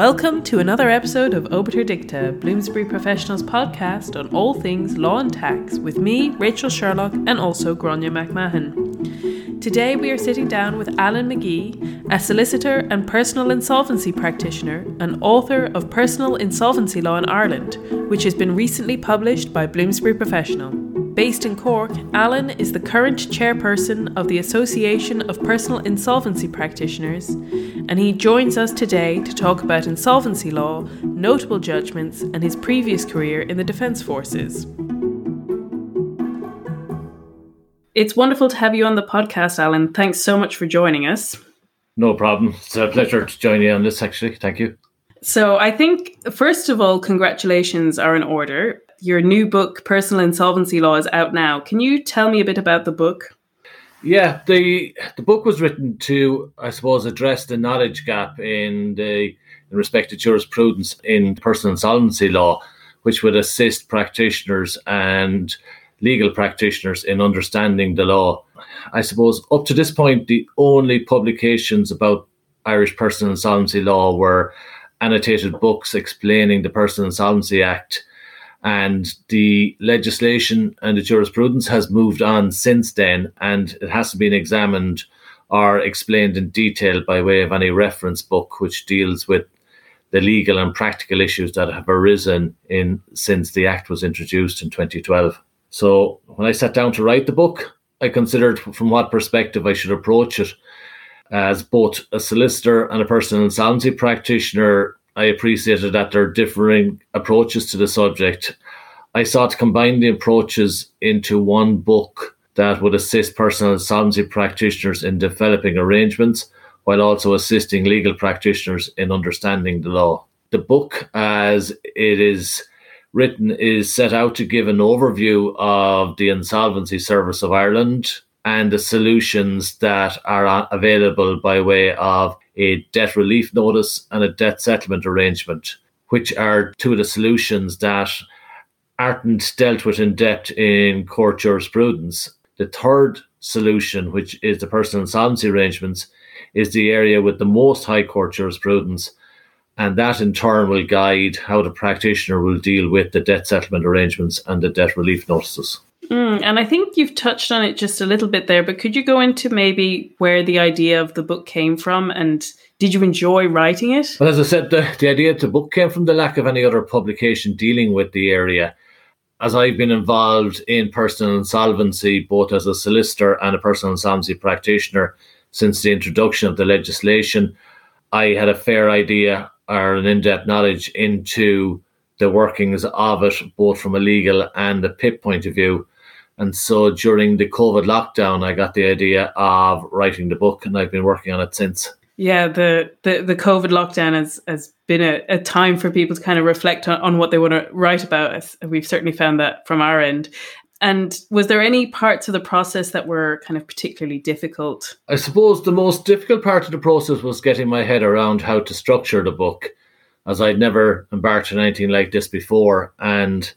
Welcome to another episode of Obiter Dicta, Bloomsbury Professionals podcast on all things law and tax, with me, Rachel Sherlock, and also Grainne McMahon. Today we are sitting down with Alan McGee, a solicitor and personal insolvency practitioner and author of Personal Insolvency Law in Ireland, which has been recently published by Bloomsbury Professional. Based in Cork, Alan is the current chairperson of the Association of Personal Insolvency Practitioners, and he joins us today to talk about insolvency law, notable judgments, and his previous career in the Defence Forces. It's wonderful to have you on the podcast, Alan. Thanks so much for joining us. No problem. It's a pleasure to join you on this, actually. Thank you. So, I think, first of all, congratulations are in order your new book, Personal Insolvency Law, is out now. Can you tell me a bit about the book? Yeah, the the book was written to, I suppose, address the knowledge gap in the in respect to jurisprudence in personal insolvency law, which would assist practitioners and legal practitioners in understanding the law. I suppose up to this point, the only publications about Irish personal insolvency law were annotated books explaining the Personal Insolvency Act and the legislation and the jurisprudence has moved on since then, and it hasn't been examined or explained in detail by way of any reference book which deals with the legal and practical issues that have arisen in since the act was introduced in 2012. So when I sat down to write the book, I considered from what perspective I should approach it. As both a solicitor and a personal insolvency practitioner, I appreciated that there are differing approaches to the subject. I sought to combine the approaches into one book that would assist personal insolvency practitioners in developing arrangements while also assisting legal practitioners in understanding the law. The book, as it is written, is set out to give an overview of the Insolvency Service of Ireland and the solutions that are available by way of a debt relief notice and a debt settlement arrangement, which are two of the solutions that aren't dealt with in depth in court jurisprudence. The third solution, which is the personal insolvency arrangements, is the area with the most high court jurisprudence. And that in turn will guide how the practitioner will deal with the debt settlement arrangements and the debt relief notices. Mm, and I think you've touched on it just a little bit there, but could you go into maybe where the idea of the book came from and did you enjoy writing it? Well, as I said, the, the idea of the book came from the lack of any other publication dealing with the area. As I've been involved in personal insolvency, both as a solicitor and a personal insolvency practitioner since the introduction of the legislation, I had a fair idea or an in depth knowledge into the workings of it, both from a legal and a PIP point of view. And so during the COVID lockdown, I got the idea of writing the book, and I've been working on it since. Yeah, the, the, the COVID lockdown has, has been a, a time for people to kind of reflect on, on what they want to write about. We've certainly found that from our end. And was there any parts of the process that were kind of particularly difficult? I suppose the most difficult part of the process was getting my head around how to structure the book, as I'd never embarked on anything like this before. And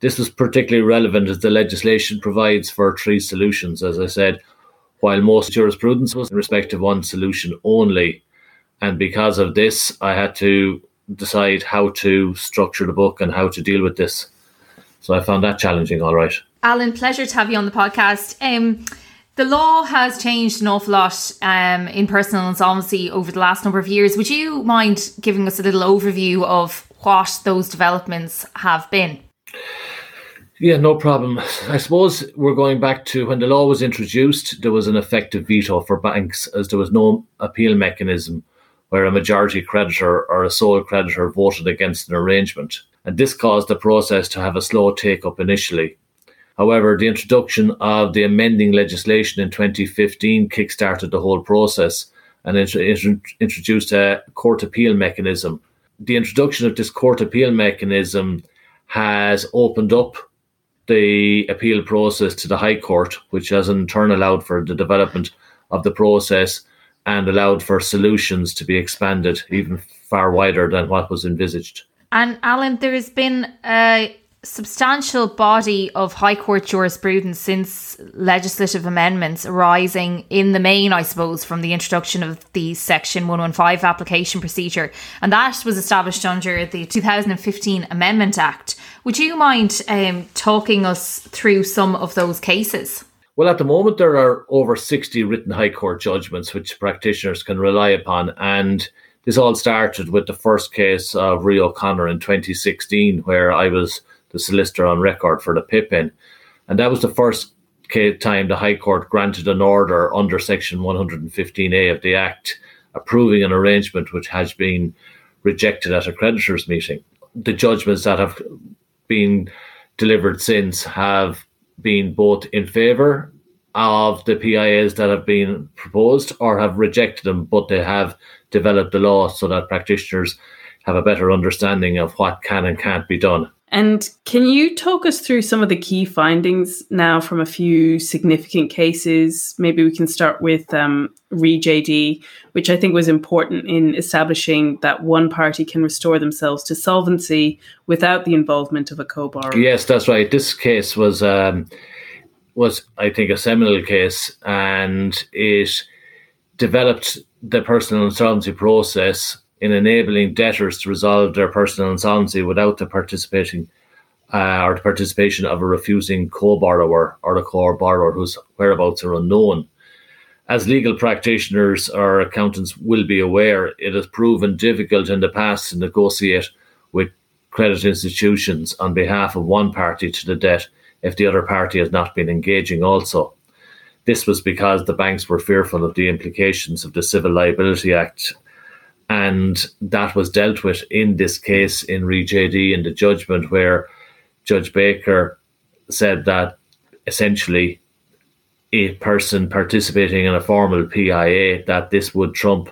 this was particularly relevant as the legislation provides for three solutions, as I said, while most jurisprudence was in respect of one solution only. And because of this, I had to decide how to structure the book and how to deal with this. So I found that challenging, all right. Alan, pleasure to have you on the podcast. Um, the law has changed an awful lot um, in personal insolvency over the last number of years. Would you mind giving us a little overview of what those developments have been? Yeah, no problem. I suppose we're going back to when the law was introduced, there was an effective veto for banks as there was no appeal mechanism where a majority creditor or a sole creditor voted against an arrangement. And this caused the process to have a slow take up initially. However, the introduction of the amending legislation in 2015 kickstarted the whole process and introduced a court appeal mechanism. The introduction of this court appeal mechanism has opened up the appeal process to the High Court, which has in turn allowed for the development of the process and allowed for solutions to be expanded even far wider than what was envisaged. And Alan, there has been a substantial body of High Court jurisprudence since legislative amendments arising in the main, I suppose, from the introduction of the Section 115 application procedure. And that was established under the 2015 Amendment Act. Would you mind um, talking us through some of those cases? Well, at the moment, there are over 60 written High Court judgments which practitioners can rely upon. And this all started with the first case of Re O'Connor in 2016, where I was the solicitor on record for the PIPIN. And that was the first time the High Court granted an order under Section 115A of the Act, approving an arrangement which has been rejected at a creditors' meeting. The judgments that have been delivered since have been both in favour of the PIAs that have been proposed or have rejected them, but they have developed the law so that practitioners have a better understanding of what can and can't be done. And can you talk us through some of the key findings now from a few significant cases? Maybe we can start with um, ReJD, which I think was important in establishing that one party can restore themselves to solvency without the involvement of a co-borrower. Yes, that's right. This case was um, was I think a seminal case, and it developed the personal insolvency process in enabling debtors to resolve their personal insolvency without the participating uh, or the participation of a refusing co-borrower or a co-borrower whose whereabouts are unknown. As legal practitioners or accountants will be aware, it has proven difficult in the past to negotiate with credit institutions on behalf of one party to the debt if the other party has not been engaging also. This was because the banks were fearful of the implications of the Civil Liability Act and that was dealt with in this case in ReJD in the judgment where Judge Baker said that essentially a person participating in a formal PIA that this would trump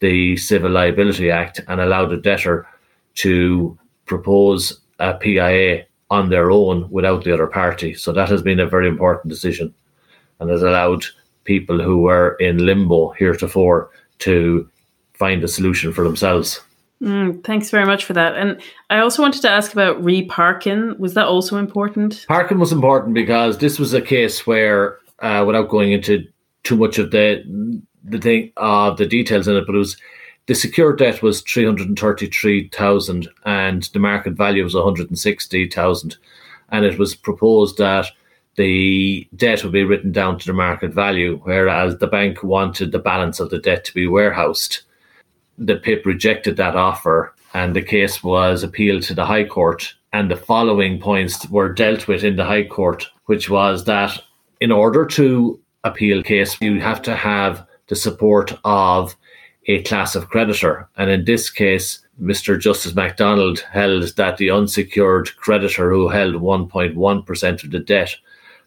the Civil Liability Act and allow the debtor to propose a PIA on their own without the other party. So that has been a very important decision and has allowed people who were in limbo heretofore to find a solution for themselves. Mm, thanks very much for that. And I also wanted to ask about re-Parkin. Was that also important? Parkin was important because this was a case where, uh, without going into too much of the the thing of uh, the details in it, but it was the secured debt was three hundred and thirty three thousand, and the market value was one hundred and sixty thousand, and it was proposed that the debt would be written down to the market value, whereas the bank wanted the balance of the debt to be warehoused the PIP rejected that offer and the case was appealed to the High Court. And the following points were dealt with in the High Court, which was that in order to appeal case, you have to have the support of a class of creditor. And in this case, Mr. Justice McDonald held that the unsecured creditor who held 1.1% of the debt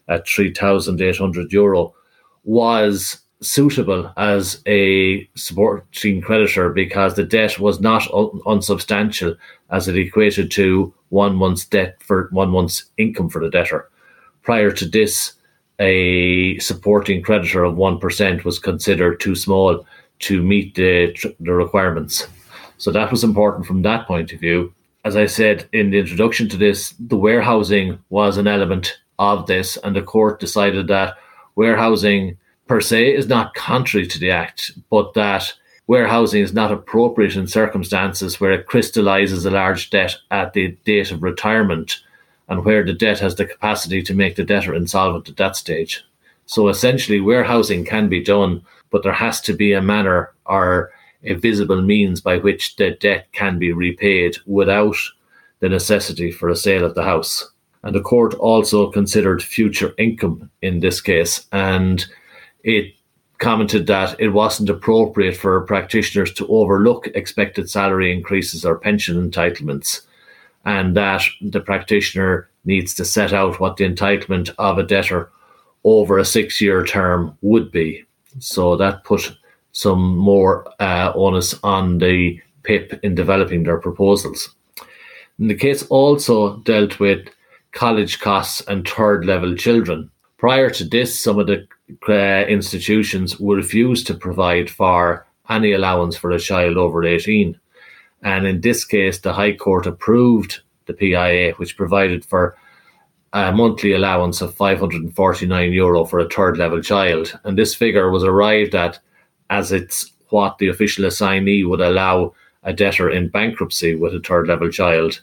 at 3,800 euro was suitable as a supporting creditor because the debt was not un- unsubstantial as it equated to one month's debt for one month's income for the debtor. Prior to this, a supporting creditor of 1% was considered too small to meet the, the requirements. So that was important from that point of view. As I said in the introduction to this, the warehousing was an element of this, and the court decided that warehousing per se is not contrary to the Act, but that warehousing is not appropriate in circumstances where it crystallizes a large debt at the date of retirement and where the debt has the capacity to make the debtor insolvent at that stage. So essentially, warehousing can be done, but there has to be a manner or a visible means by which the debt can be repaid without the necessity for a sale of the house. And the court also considered future income in this case. And it commented that it wasn't appropriate for practitioners to overlook expected salary increases or pension entitlements, and that the practitioner needs to set out what the entitlement of a debtor over a six year term would be. So that put some more uh, onus on the PIP in developing their proposals. And the case also dealt with college costs and third level children. Prior to this, some of the uh, institutions will refuse to provide for any allowance for a child over 18. And in this case, the High Court approved the PIA, which provided for a monthly allowance of 549 euro for a third level child. And this figure was arrived at as it's what the official assignee would allow a debtor in bankruptcy with a third level child.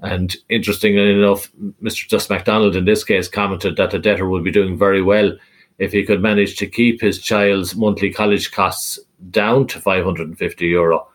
And interestingly enough, Mr. Just McDonald in this case commented that the debtor would be doing very well if he could manage to keep his child's monthly college costs down to 550 euro.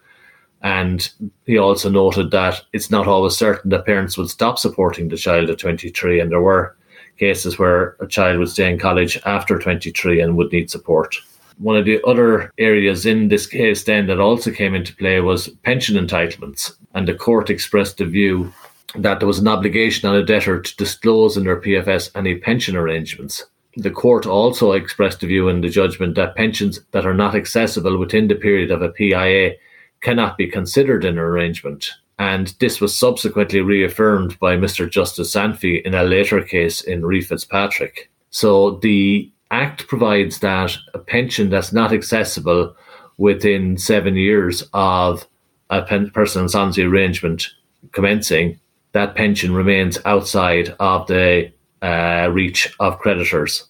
And he also noted that it's not always certain that parents would stop supporting the child at 23. And there were cases where a child would stay in college after 23 and would need support. One of the other areas in this case then that also came into play was pension entitlements. And the court expressed the view that there was an obligation on a debtor to disclose in their PFS any pension arrangements. The court also expressed a view in the judgment that pensions that are not accessible within the period of a PIA cannot be considered an arrangement. And this was subsequently reaffirmed by Mr. Justice Sanfey in a later case in Reeve Fitzpatrick. So the Act provides that a pension that's not accessible within seven years of a personal insolvency arrangement commencing, that pension remains outside of the uh, reach of creditors.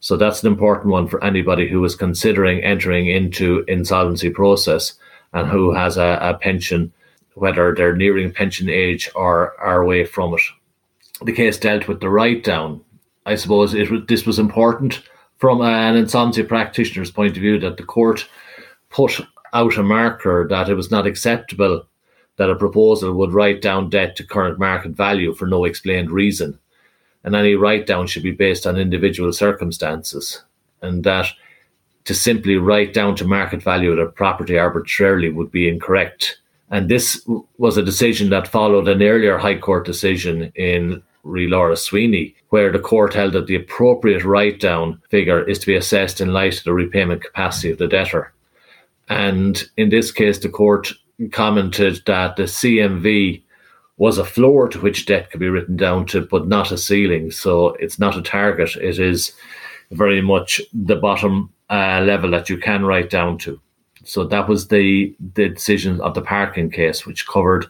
So that's an important one for anybody who is considering entering into insolvency process and who has a, a pension, whether they're nearing pension age or are away from it. The case dealt with the write down. I suppose it, this was important from an insolvency practitioner's point of view that the court put out a marker that it was not acceptable that a proposal would write down debt to current market value for no explained reason. And any write down should be based on individual circumstances. And that to simply write down to market value of a property arbitrarily would be incorrect. And this was a decision that followed an earlier High Court decision in Re Laura Sweeney, where the court held that the appropriate write down figure is to be assessed in light of the repayment capacity of the debtor. And in this case, the court commented that the CMV was a floor to which debt could be written down to, but not a ceiling. So it's not a target. It is very much the bottom uh, level that you can write down to. So that was the the decision of the Parkin case, which covered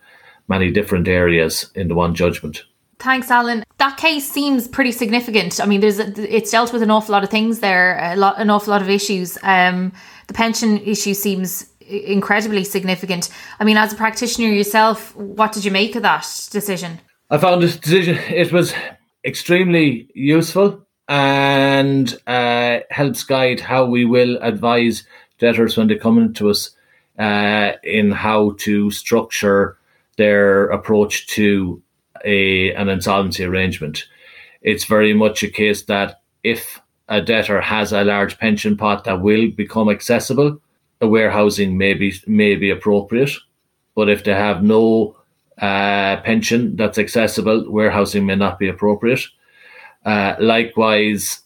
many different areas in the one judgment. Thanks, Alan. That case seems pretty significant. I mean, there's a, it's dealt with an awful lot of things there, a lot, an awful lot of issues. Um, the pension issue seems incredibly significant. I mean, as a practitioner yourself, what did you make of that decision? I found this decision it was extremely useful and uh, helps guide how we will advise debtors when they come into us uh, in how to structure their approach to a an insolvency arrangement. It's very much a case that if a debtor has a large pension pot that will become accessible, a warehousing may be may be appropriate. But if they have no uh, pension that's accessible, warehousing may not be appropriate. Uh, likewise,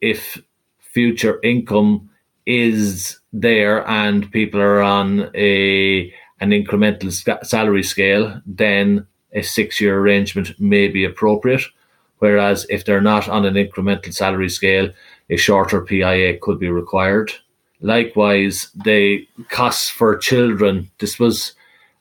if future income is there and people are on a an incremental salary scale, then a six year arrangement may be appropriate. Whereas if they're not on an incremental salary scale, a shorter PIA could be required. Likewise, the costs for children. This was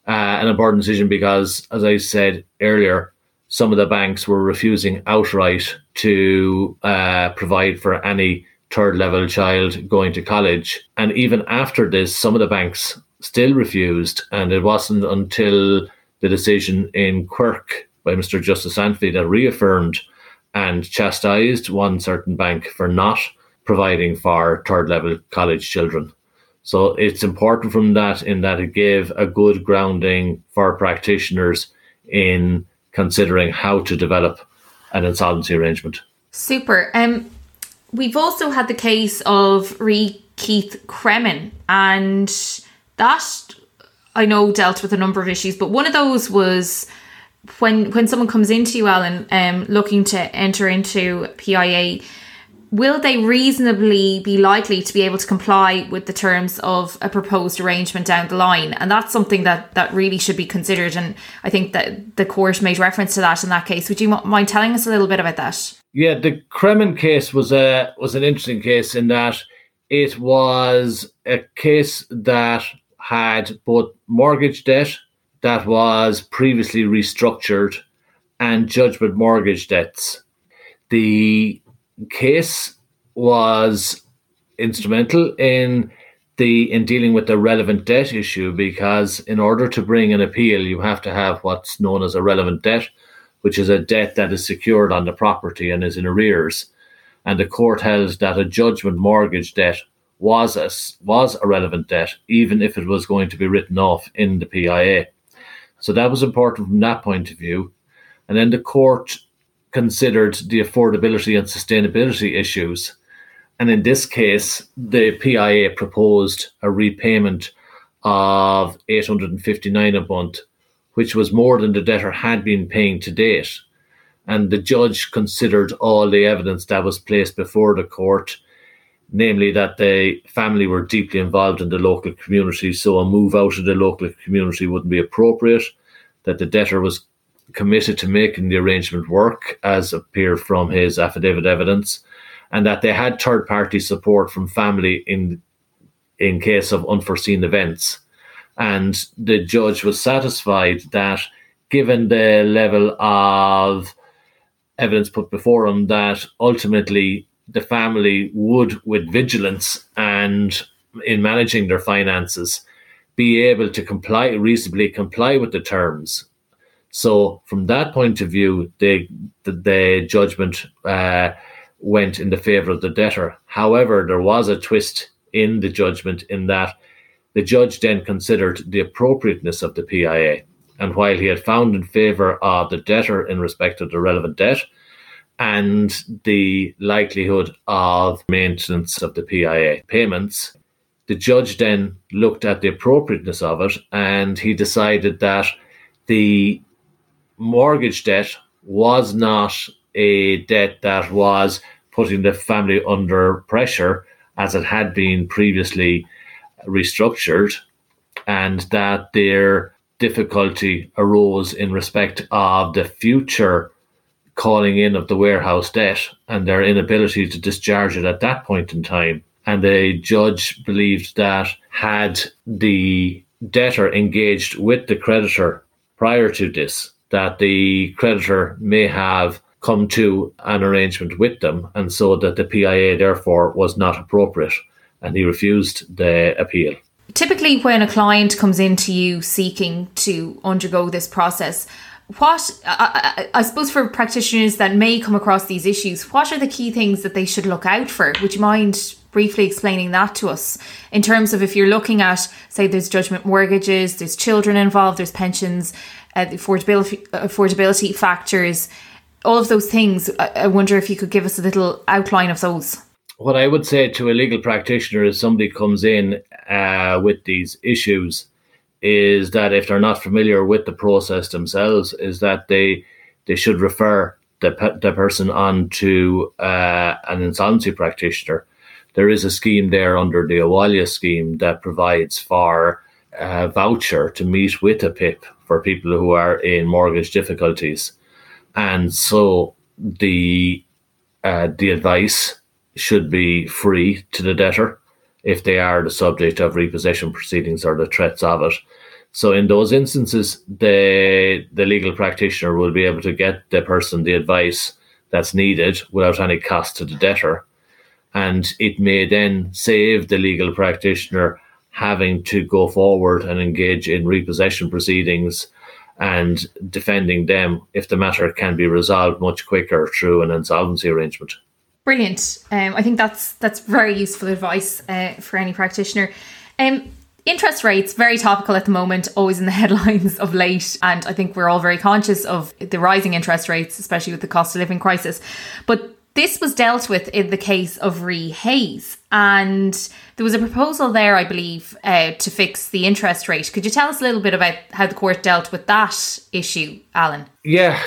uh, an important decision because, as I said earlier, some of the banks were refusing outright to uh, provide for any third level child going to college. And even after this, some of the banks still refused. And it wasn't until the decision in Quirk by Mr. Justice Sanfey that reaffirmed and chastised one certain bank for not providing for third level college children. So it's important from that in that it gave a good grounding for practitioners in considering how to develop an insolvency arrangement. Super. Um, we've also had the case of Re Keith Cremin, and that I know dealt with a number of issues, but one of those was when when someone comes into you, Alan, um, looking to enter into PIA will they reasonably be likely to be able to comply with the terms of a proposed arrangement down the line? And that's something that that really should be considered and i think that the court made reference to that in that case. Would you mind telling us a little bit about that? Yeah the Cremin case was a was an interesting case in that it was a case that had both mortgage debt that was previously restructured and judgment mortgage debts. The case was instrumental in the in dealing with the relevant debt issue because in order to bring an appeal you have to have what's known as a relevant debt which is a debt that is secured on the property and is in arrears. And the court held that a judgment mortgage debt was a, was a relevant debt even if it was going to be written off in the PIA so that was important from that point of view. And then the court considered the affordability and sustainability issues and in this case, the PIA proposed a repayment of 859 a month, which was more than the debtor had been paying to date. And the judge considered all the evidence that was placed before the court, namely that the family were deeply involved in the local community, so a move out of the local community wouldn't be appropriate, that the debtor was committed to making the arrangement work, as appeared from his affidavit evidence, and that they had third party support from family in in case of unforeseen events. And the judge was satisfied that given the level of evidence put before him that ultimately the family would with vigilance and in managing their finances be able to comply reasonably comply with the terms so from that point of view the the, the judgment uh, went in the favour of the debtor. However, there was a twist in the judgment in that the judge then considered the appropriateness of the PIA. And while he had found in favour of the debtor in respect of the relevant debt and the likelihood of maintenance of the PIA payments, the judge then looked at the appropriateness of it and he decided that the mortgage debt was not a debt that was putting the family under pressure as it had been previously restructured, and that their difficulty arose in respect of the future calling in of the warehouse debt and their inability to discharge it at that point in time. And the judge believed that had the debtor engaged with the creditor prior to this, that the creditor may have come to an arrangement with them, and so that the PIA therefore was not appropriate, and he refused the appeal. Typically, when a client comes into you seeking to undergo this process, what I, I, suppose for practitioners that may come across these issues, what are the key things that they should look out for? Would you mind briefly explaining that to us in terms of if you're looking at, say, there's judgment mortgages, there's children involved, there's pensions, uh, the affordability affordability factors all of those things. I wonder if you could give us a little outline of those. What I would say to a legal practitioner is somebody comes in uh, with these issues is that if they're not familiar with the process themselves, is that they they should refer the, the person on to uh, an insolvency practitioner. There is a scheme there under the Abhaile scheme that provides for a voucher to meet with a PIP for people who are in mortgage difficulties and so the uh, the advice should be free to the debtor if they are the subject of repossession proceedings or the threats of it. So in those instances, the the legal practitioner will be able to get the person the advice that's needed without any cost to the debtor, and it may then save the legal practitioner having to go forward and engage in repossession proceedings and defending them if the matter can be resolved much quicker through an insolvency arrangement. Brilliant. Um, I think that's that's very useful advice uh, for any practitioner. Um, interest rates very topical at the moment, always in the headlines of late, and I think we're all very conscious of the rising interest rates, especially with the cost of living crisis. But this was dealt with in the case of Re Hayes, and there was a proposal there, I believe, uh, to fix the interest rate. Could you tell us a little bit about how the court dealt with that issue, Alan? Yeah,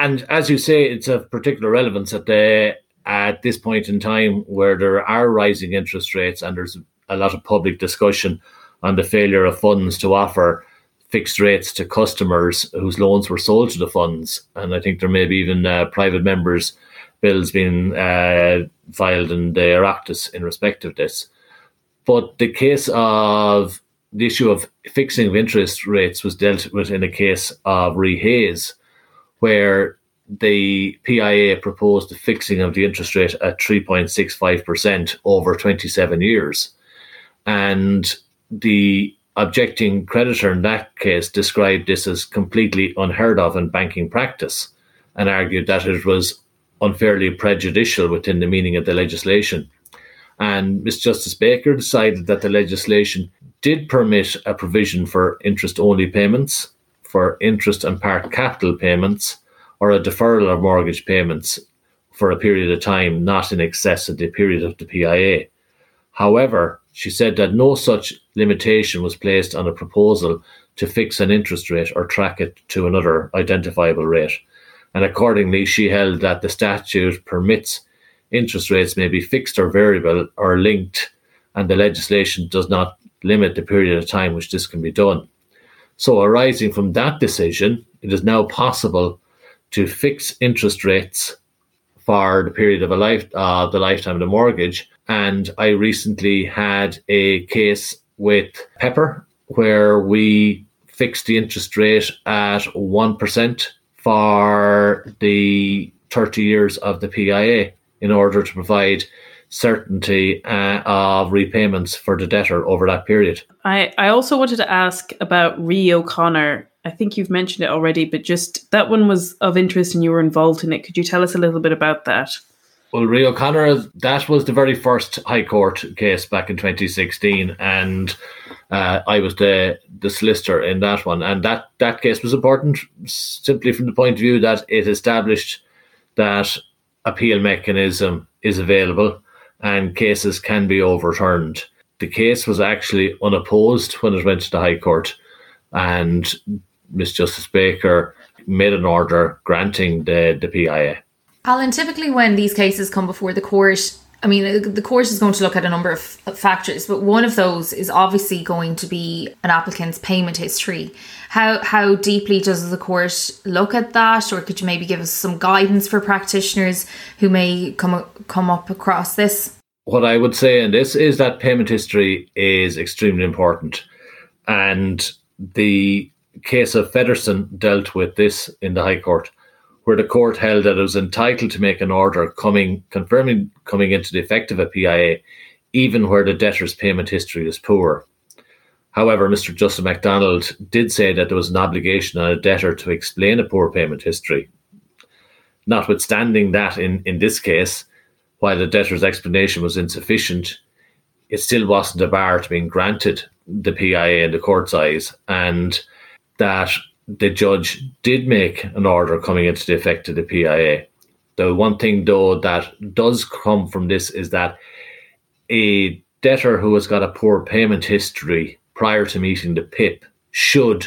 and as you say, it's of particular relevance at the at this point in time where there are rising interest rates and there's a lot of public discussion on the failure of funds to offer fixed rates to customers whose loans were sold to the funds. And I think there may be even uh, private members' bills being uh, filed in the Oireachtas in respect of this. But the case of the issue of fixing of interest rates was dealt with in a case of Re Hayes, where the PIA proposed the fixing of the interest rate at 3.65% over 27 years. And the objecting creditor in that case described this as completely unheard of in banking practice and argued that it was unfairly prejudicial within the meaning of the legislation. And Ms. Justice Baker decided that the legislation did permit a provision for interest only payments, for interest and part capital payments, or a deferral of mortgage payments for a period of time not in excess of the period of the PIA. However, she said that no such limitation was placed on a proposal to fix an interest rate or track it to another identifiable rate. And accordingly, she held that the statute permits interest rates may be fixed or variable or linked, and the legislation does not limit the period of time which this can be done. So, arising from that decision, it is now possible to fix interest rates for the period of a life, uh, the lifetime of the mortgage. And I recently had a case with Pepper where we fixed the interest rate at 1% for the 30 years of the PIA in order to provide certainty uh, of repayments for the debtor over that period. I, I also wanted to ask about Re O'Connor. I think you've mentioned it already, but just that one was of interest and you were involved in it. Could you tell us a little bit about that? Well, Re O'Connor, that was the very first High Court case back in 2016, and uh, I was the the solicitor in that one. And that, that case was important simply from the point of view that it established that appeal mechanism is available and cases can be overturned. The case was actually unopposed when it went to the High Court, and Miss Justice Baker made an order granting the, the PIA. Alan, typically when these cases come before the court, I mean, the course is going to look at a number of factors, but one of those is obviously going to be an applicant's payment history. How how deeply does the court look at that, or could you maybe give us some guidance for practitioners who may come come up across this? What I would say in this is that payment history is extremely important, and the case of Feddersen dealt with this in the High Court where the court held that it was entitled to make an order coming confirming coming into the effect of a PIA, even where the debtor's payment history is poor. However, Mr. Justice McDonald did say that there was an obligation on a debtor to explain a poor payment history. Notwithstanding that, in, in this case, while the debtor's explanation was insufficient, it still wasn't a bar to being granted the PIA in the court's eyes, and that the judge did make an order coming into the effect of the PIA. The one thing, though, that does come from this is that a debtor who has got a poor payment history prior to meeting the PIP should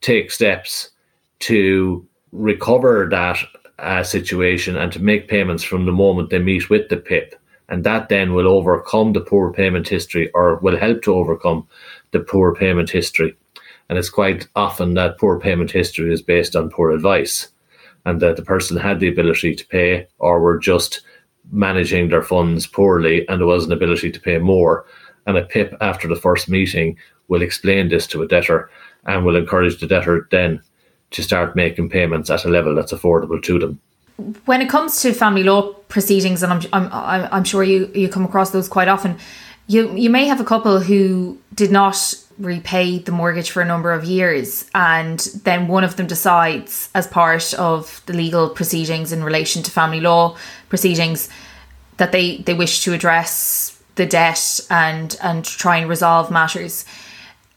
take steps to recover that uh, situation and to make payments from the moment they meet with the PIP. And that then will overcome the poor payment history or will help to overcome the poor payment history. And it's quite often that poor payment history is based on poor advice and that the person had the ability to pay or were just managing their funds poorly and there was an ability to pay more. And a PIP after the first meeting will explain this to a debtor and will encourage the debtor then to start making payments at a level that's affordable to them. When it comes to family law proceedings, and I'm, I'm, I'm sure you, you come across those quite often, you, you may have a couple who did not repaid the mortgage for a number of years and then one of them decides as part of the legal proceedings in relation to family law proceedings that they they wish to address the debt and and try and resolve matters.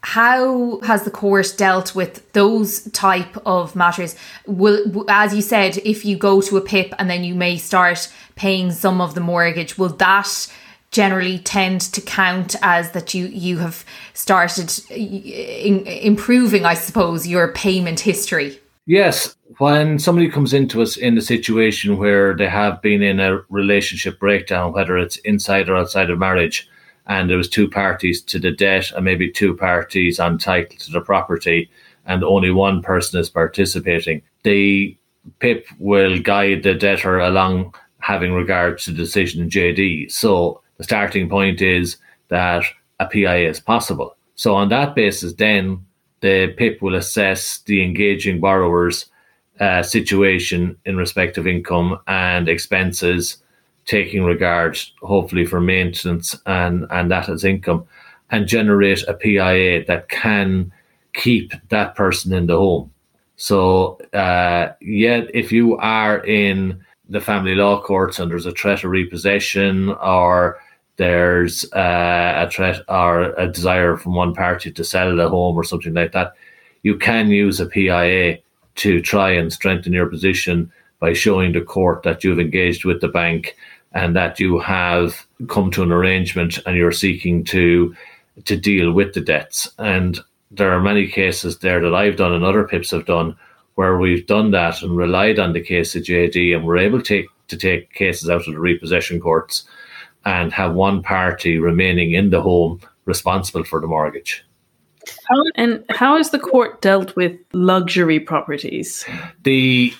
How has the court dealt with those type of matters? Will as you said if you go to a pip and then you may start paying some of the mortgage will that generally tend to count as that you you have started in, improving i suppose your payment history. Yes. When somebody comes into us in a situation where they have been in a relationship breakdown whether it's inside or outside of marriage and there was two parties to the debt and maybe two parties on title to the property and only one person is participating the pip will guide the debtor along having regard to the decision in jd so the starting point is that a PIA is possible. So on that basis, then the PIP will assess the engaging borrower's uh, situation in respect of income and expenses, taking regard hopefully for maintenance and, and that as income, and generate a PIA that can keep that person in the home. So, uh, yet if you are in the family law courts and there's a threat of repossession or there's uh, a threat or a desire from one party to sell the home or something like that, you can use a PIA to try and strengthen your position by showing the court that you've engaged with the bank and that you have come to an arrangement and you're seeking to to deal with the debts. And there are many cases there that I've done and other PIPs have done where we've done that and relied on the case of JD and we're able to to take cases out of the repossession courts and have one party remaining in the home responsible for the mortgage. How, and how has the court dealt with luxury properties? The,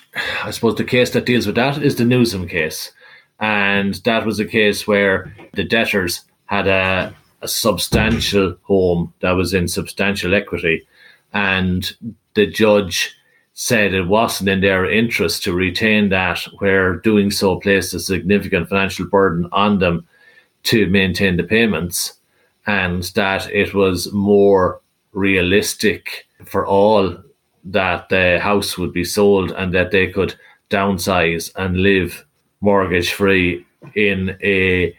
I suppose, the case that deals with that is the Newsom case, and that was a case where the debtors had a, a substantial home that was in substantial equity, and the judge said it wasn't in their interest to retain that, where doing so placed a significant financial burden on them to maintain the payments, and that it was more realistic for all that the house would be sold and that they could downsize and live mortgage free in a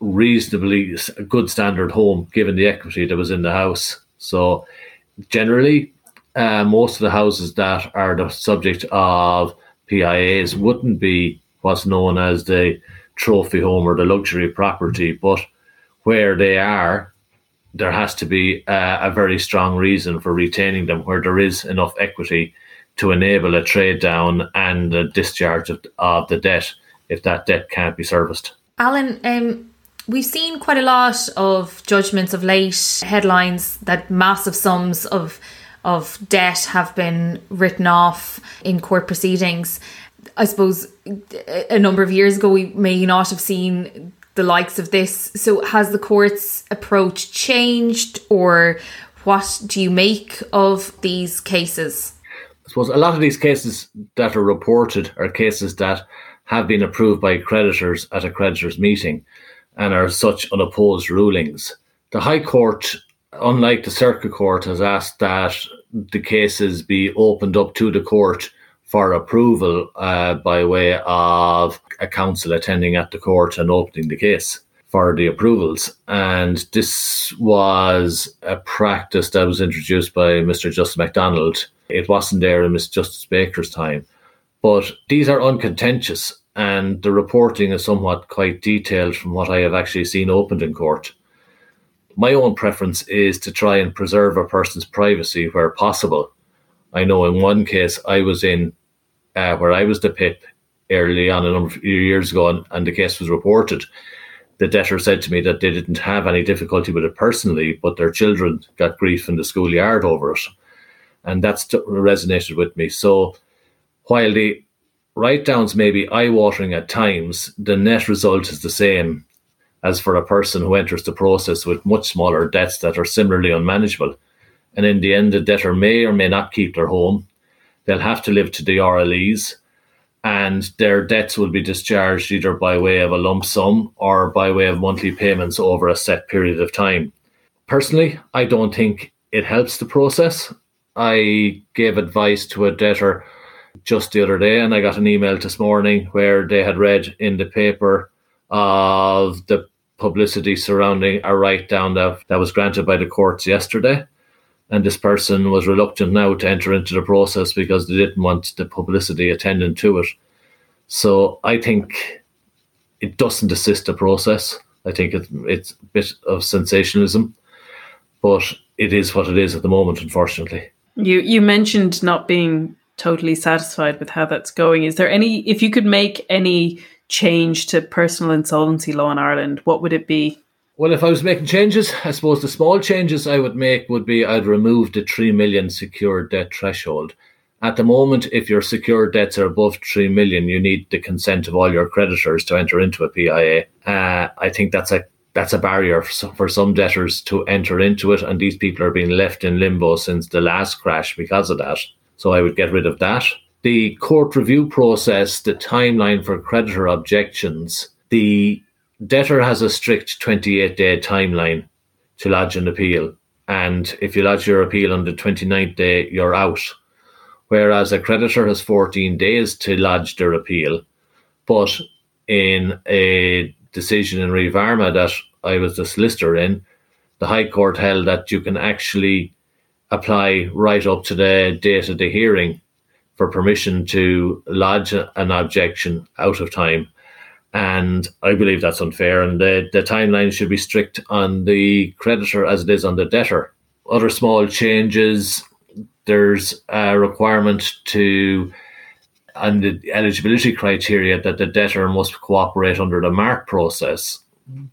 reasonably good standard home given the equity that was in the house. So, generally, uh, most of the houses that are the subject of PIAs wouldn't be what's known as the trophy home or the luxury property, but where they are, there has to be a, a very strong reason for retaining them where there is enough equity to enable a trade down and a discharge of, of the debt if that debt can't be serviced. Alan, um, we've seen quite a lot of judgments of late, headlines that massive sums of of debt have been written off in court proceedings. I suppose a number of years ago we may not have seen the likes of this. So has the court's approach changed or what do you make of these cases? I suppose a lot of these cases that are reported are cases that have been approved by creditors at a creditors meeting and are such unopposed rulings. The High Court, unlike the Circuit Court, has asked that the cases be opened up to the court for approval uh, by way of a counsel attending at the court and opening the case for the approvals. And this was a practice that was introduced by Mr. Justice McDonald. It wasn't there in Mr. Justice Baker's time. But these are uncontentious, and the reporting is somewhat quite detailed from what I have actually seen opened in court. My own preference is to try and preserve a person's privacy where possible. I know in one case I was in uh, where I was the PIP early on a number of years ago, and, and the case was reported. The debtor said to me that they didn't have any difficulty with it personally, but their children got grief in the schoolyard over it, and that's t- resonated with me. So, while the write downs may be eye watering at times, the net result is the same as for a person who enters the process with much smaller debts that are similarly unmanageable. And in the end, the debtor may or may not keep their home, they'll have to live to the RLEs and their debts will be discharged either by way of a lump sum or by way of monthly payments over a set period of time. Personally, I don't think it helps the process. I gave advice to a debtor just the other day, and I got an email this morning where they had read in the paper of the publicity surrounding a write down that, that was granted by the courts yesterday and this person was reluctant now to enter into the process because they didn't want the publicity attendant to it. So I think it doesn't assist the process. I think it, it's a bit of sensationalism, but it is what it is at the moment, unfortunately. You you mentioned not being totally satisfied with how that's going. Is there any if you could make any change to personal insolvency law in Ireland, what would it be? Well, if I was making changes, I suppose the small changes I would make would be I'd remove the 3 million secured debt threshold. At the moment, if your secured debts are above 3 million, you need the consent of all your creditors to enter into a PIA. Uh, I think that's a that's a barrier for some debtors to enter into it, and these people are being left in limbo since the last crash because of that. So I would get rid of that. The court review process, the timeline for creditor objections, the debtor has a strict 28 day timeline to lodge an appeal. And if you lodge your appeal on the 29th day, you're out. Whereas a creditor has 14 days to lodge their appeal. But in a decision in Re Varma that I was the solicitor in, the High Court held that you can actually apply right up to the date of the hearing for permission to lodge an objection out of time. And I believe that's unfair. And the, the timeline should be strict on the creditor as it is on the debtor. Other small changes there's a requirement to and the eligibility criteria that the debtor must cooperate under the MARP process.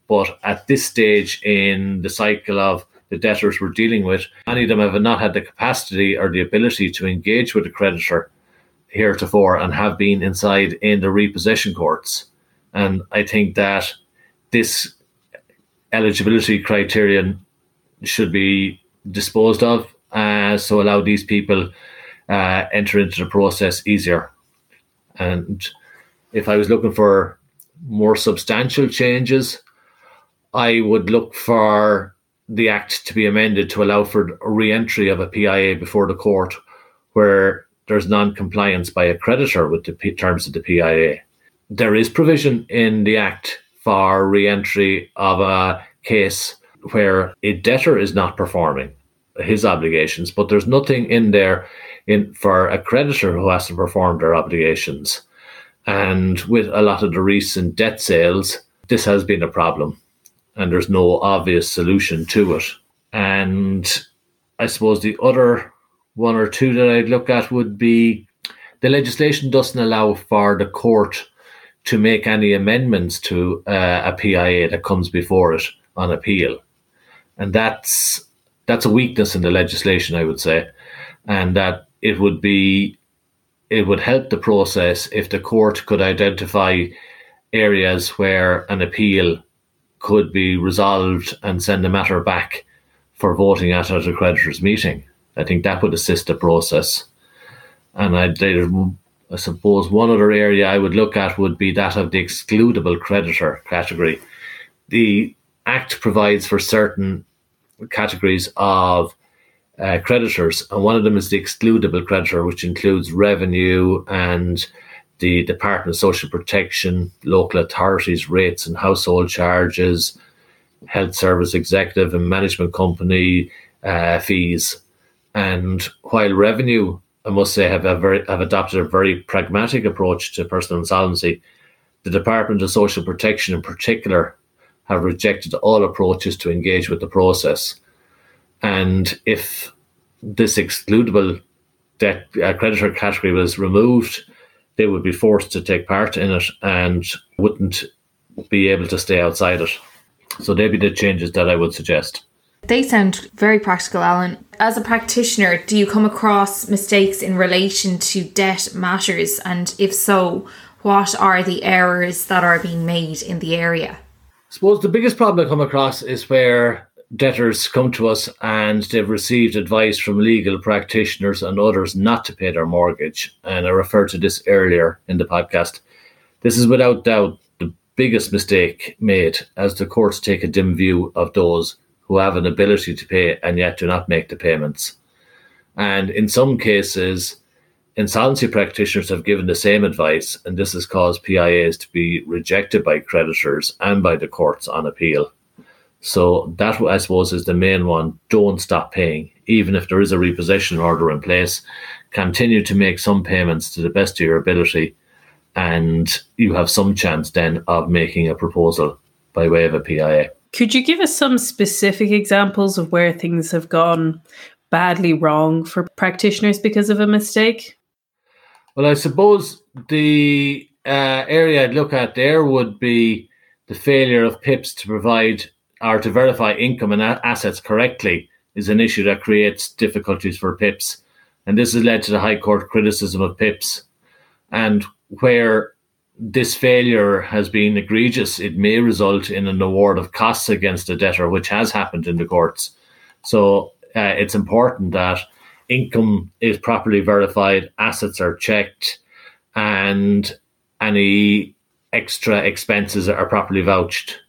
But at this stage in the cycle of the debtors we're dealing with, many of them have not had the capacity or the ability to engage with the creditor heretofore and have been inside in the repossession courts. And I think that this eligibility criterion should be disposed of, uh, so allow these people uh, enter into the process easier. And if I was looking for more substantial changes, I would look for the Act to be amended to allow for re entry of a PIA before the court where there's non compliance by a creditor with the P- terms of the PIA. There is provision in the Act for re entry of a case where a debtor is not performing his obligations, but there's nothing in there in for a creditor who has to perform their obligations. And with a lot of the recent debt sales, this has been a problem, and there's no obvious solution to it. And I suppose the other one or two that I'd look at would be the legislation doesn't allow for the court to make any amendments to uh, a PIA that comes before it on appeal, and that's that's a weakness in the legislation, I would say, and that it would be it would help the process if the court could identify areas where an appeal could be resolved and send the matter back for voting at a creditor's meeting. I think that would assist the process. And I'd, I suppose one other area I would look at would be that of the excludable creditor category. The Act provides for certain categories of uh, creditors, and one of them is the excludable creditor, which includes revenue and the Department of Social Protection, local authorities, rates and household charges, health service executive and management company uh, fees. And while revenue, I must say, have a very have adopted a very pragmatic approach to personal insolvency, the Department of Social Protection, in particular, have rejected all approaches to engage with the process. And if this excludable debt uh, creditor category was removed, they would be forced to take part in it and wouldn't be able to stay outside it. So they'd be the changes that I would suggest. They sound very practical, Alan. As a practitioner, do you come across mistakes in relation to debt matters? And if so, what are the errors that are being made in the area? I suppose the biggest problem I come across is where debtors come to us and they've received advice from legal practitioners and others not to pay their mortgage. And I referred to this earlier in the podcast. This is without doubt the biggest mistake made as the courts take a dim view of those who have an ability to pay and yet do not make the payments. And in some cases, insolvency practitioners have given the same advice, and this has caused PIAs to be rejected by creditors and by the courts on appeal. So that, I suppose, is the main one. Don't stop paying, even if there is a repossession order in place. Continue to make some payments to the best of your ability, and you have some chance then of making a proposal by way of a PIA. Could you give us some specific examples of where things have gone badly wrong for practitioners because of a mistake? Well, I suppose the uh, area I'd look at there would be the failure of PIPs to provide or to verify income and a- assets correctly is an issue that creates difficulties for PIPs. And this has led to the High Court criticism of PIPs. And where this failure has been egregious, it may result in an award of costs against a debtor, which has happened in the courts. So uh, it's important that income is properly verified, assets are checked, and any extra expenses are properly vouched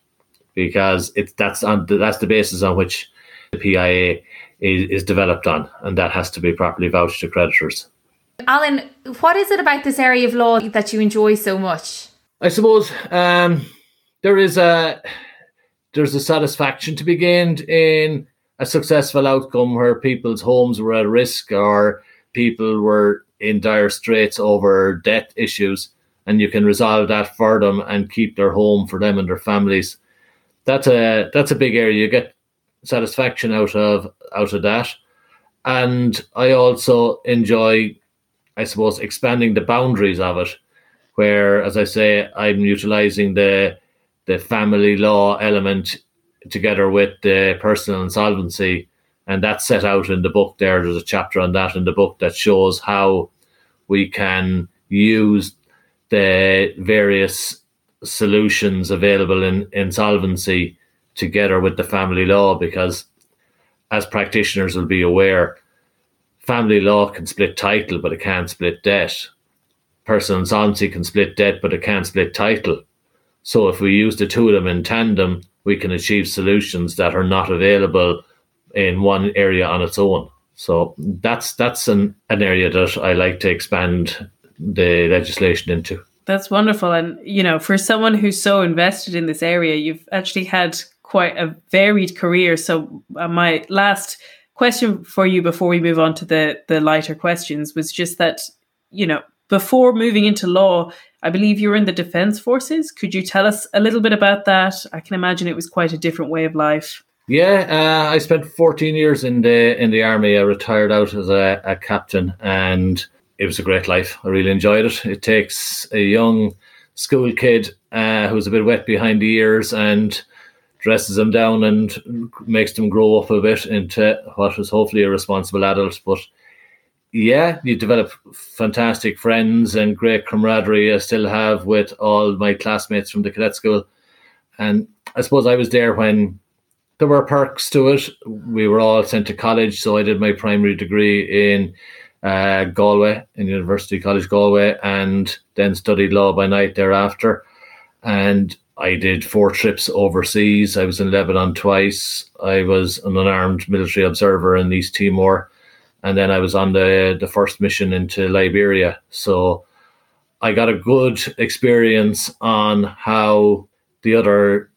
because that's on the, that's the basis on which the PIA is, is developed on, and that has to be properly vouched to creditors. Alan, what is it about this area of law that you enjoy so much? I suppose um, there is a there's a satisfaction to be gained in a successful outcome where people's homes were at risk or people were in dire straits over debt issues, and you can resolve that for them and keep their home for them and their families. That's a that's a big area. You get satisfaction out of out of that, and I also enjoy I suppose, expanding the boundaries of it. Where, as I say, I'm utilizing the the family law element together with the personal insolvency, and that's set out in the book. There, there's a chapter on that in the book that shows how we can use the various solutions available in insolvency together with the family law because as practitioners will be aware family law can split title, but it can't split debt. Personal insolvency can split debt, but it can't split title. So if we use the two of them in tandem, we can achieve solutions that are not available in one area on its own. So that's that's an, an area that I like to expand the legislation into. That's wonderful. And, you know, for someone who's so invested in this area, you've actually had quite a varied career. So, uh, my last question for you before we move on to the the lighter questions was just that you know before moving into law i believe you were in the defense forces. Could you tell us a little bit about that? I can imagine it was quite a different way of life. Yeah uh, i spent 14 years in the in the army. I retired out as a, a captain and it was a great life. I really enjoyed it. It takes a young school kid uh, who's a bit wet behind the ears and dresses them down and makes them grow up a bit into what is hopefully a responsible adult. But yeah, you develop fantastic friends and great camaraderie. I still have with all my classmates from the cadet school. And I suppose I was there when there were perks to it. We were all sent to college, so I did my primary degree in uh, Galway, in University College Galway, and then studied law by night thereafter. And I did four trips overseas. I was in Lebanon twice. I was an unarmed military observer in East Timor. And then I was on the, the first mission into Liberia. So I got a good experience on how the other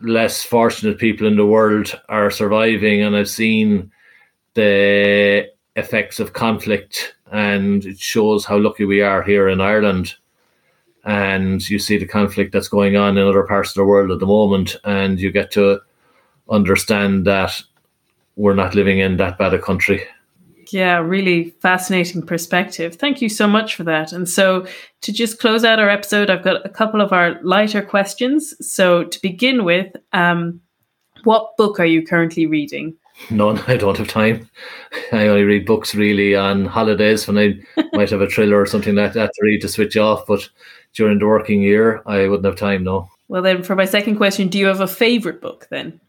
less fortunate people in the world are surviving. And I've seen the effects of conflict, and it shows how lucky we are here in Ireland and you see the conflict that's going on in other parts of the world at the moment, and you get to understand that we're not living in that bad a country. Yeah, really fascinating perspective. Thank you so much for that. And so, to just close out our episode, I've got a couple of our lighter questions. So, to begin with, um, what book are you currently reading? None. I don't have time. I only read books really on holidays when I might have a thriller or something like that to read to switch off. But during the working year, I wouldn't have time. No. Well, then, for my second question, do you have a favorite book then?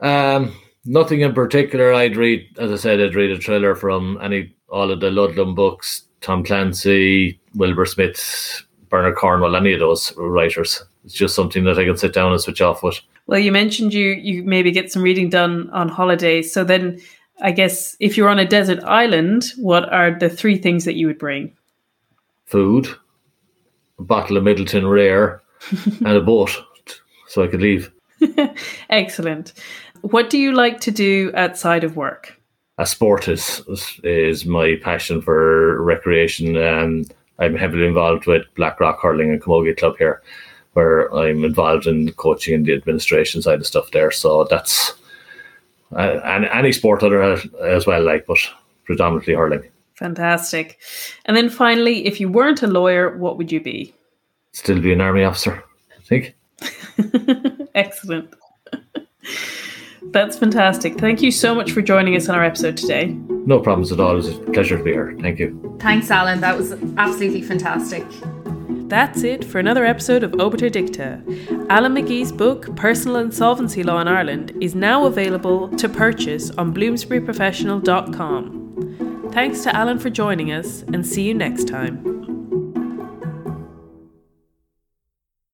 Um, nothing in particular. I'd read, as I said, I'd read a thriller from any all of the Ludlum books, Tom Clancy, Wilbur Smith, Bernard Cornwell, any of those writers. It's just something that I can sit down and switch off with. Well, you mentioned you you maybe get some reading done on holidays. So then, I guess if you're on a desert island, what are the three things that you would bring? Food, a bottle of Midleton Rare, and a boat, so I could leave. Excellent. What do you like to do outside of work? A sport is is my passion for recreation. Um, I'm heavily involved with Blackrock Hurling and Camogie Club here, where I'm involved in coaching and the administration side of stuff there. So that's uh, and any sport other as well, like, but predominantly hurling. Fantastic. And then finally, if you weren't a lawyer, what would you be? Still be an army officer, I think. Excellent. That's fantastic. Thank you so much for joining us on our episode today. No problems at all. It was a pleasure to be here. Thank you. Thanks, Alan. That was absolutely fantastic. That's it for another episode of Obiter Dicta. Alan McGee's book, Personal Insolvency Law in Ireland, is now available to purchase on bloomsburyprofessional.com. Thanks to Alan for joining us, and see you next time.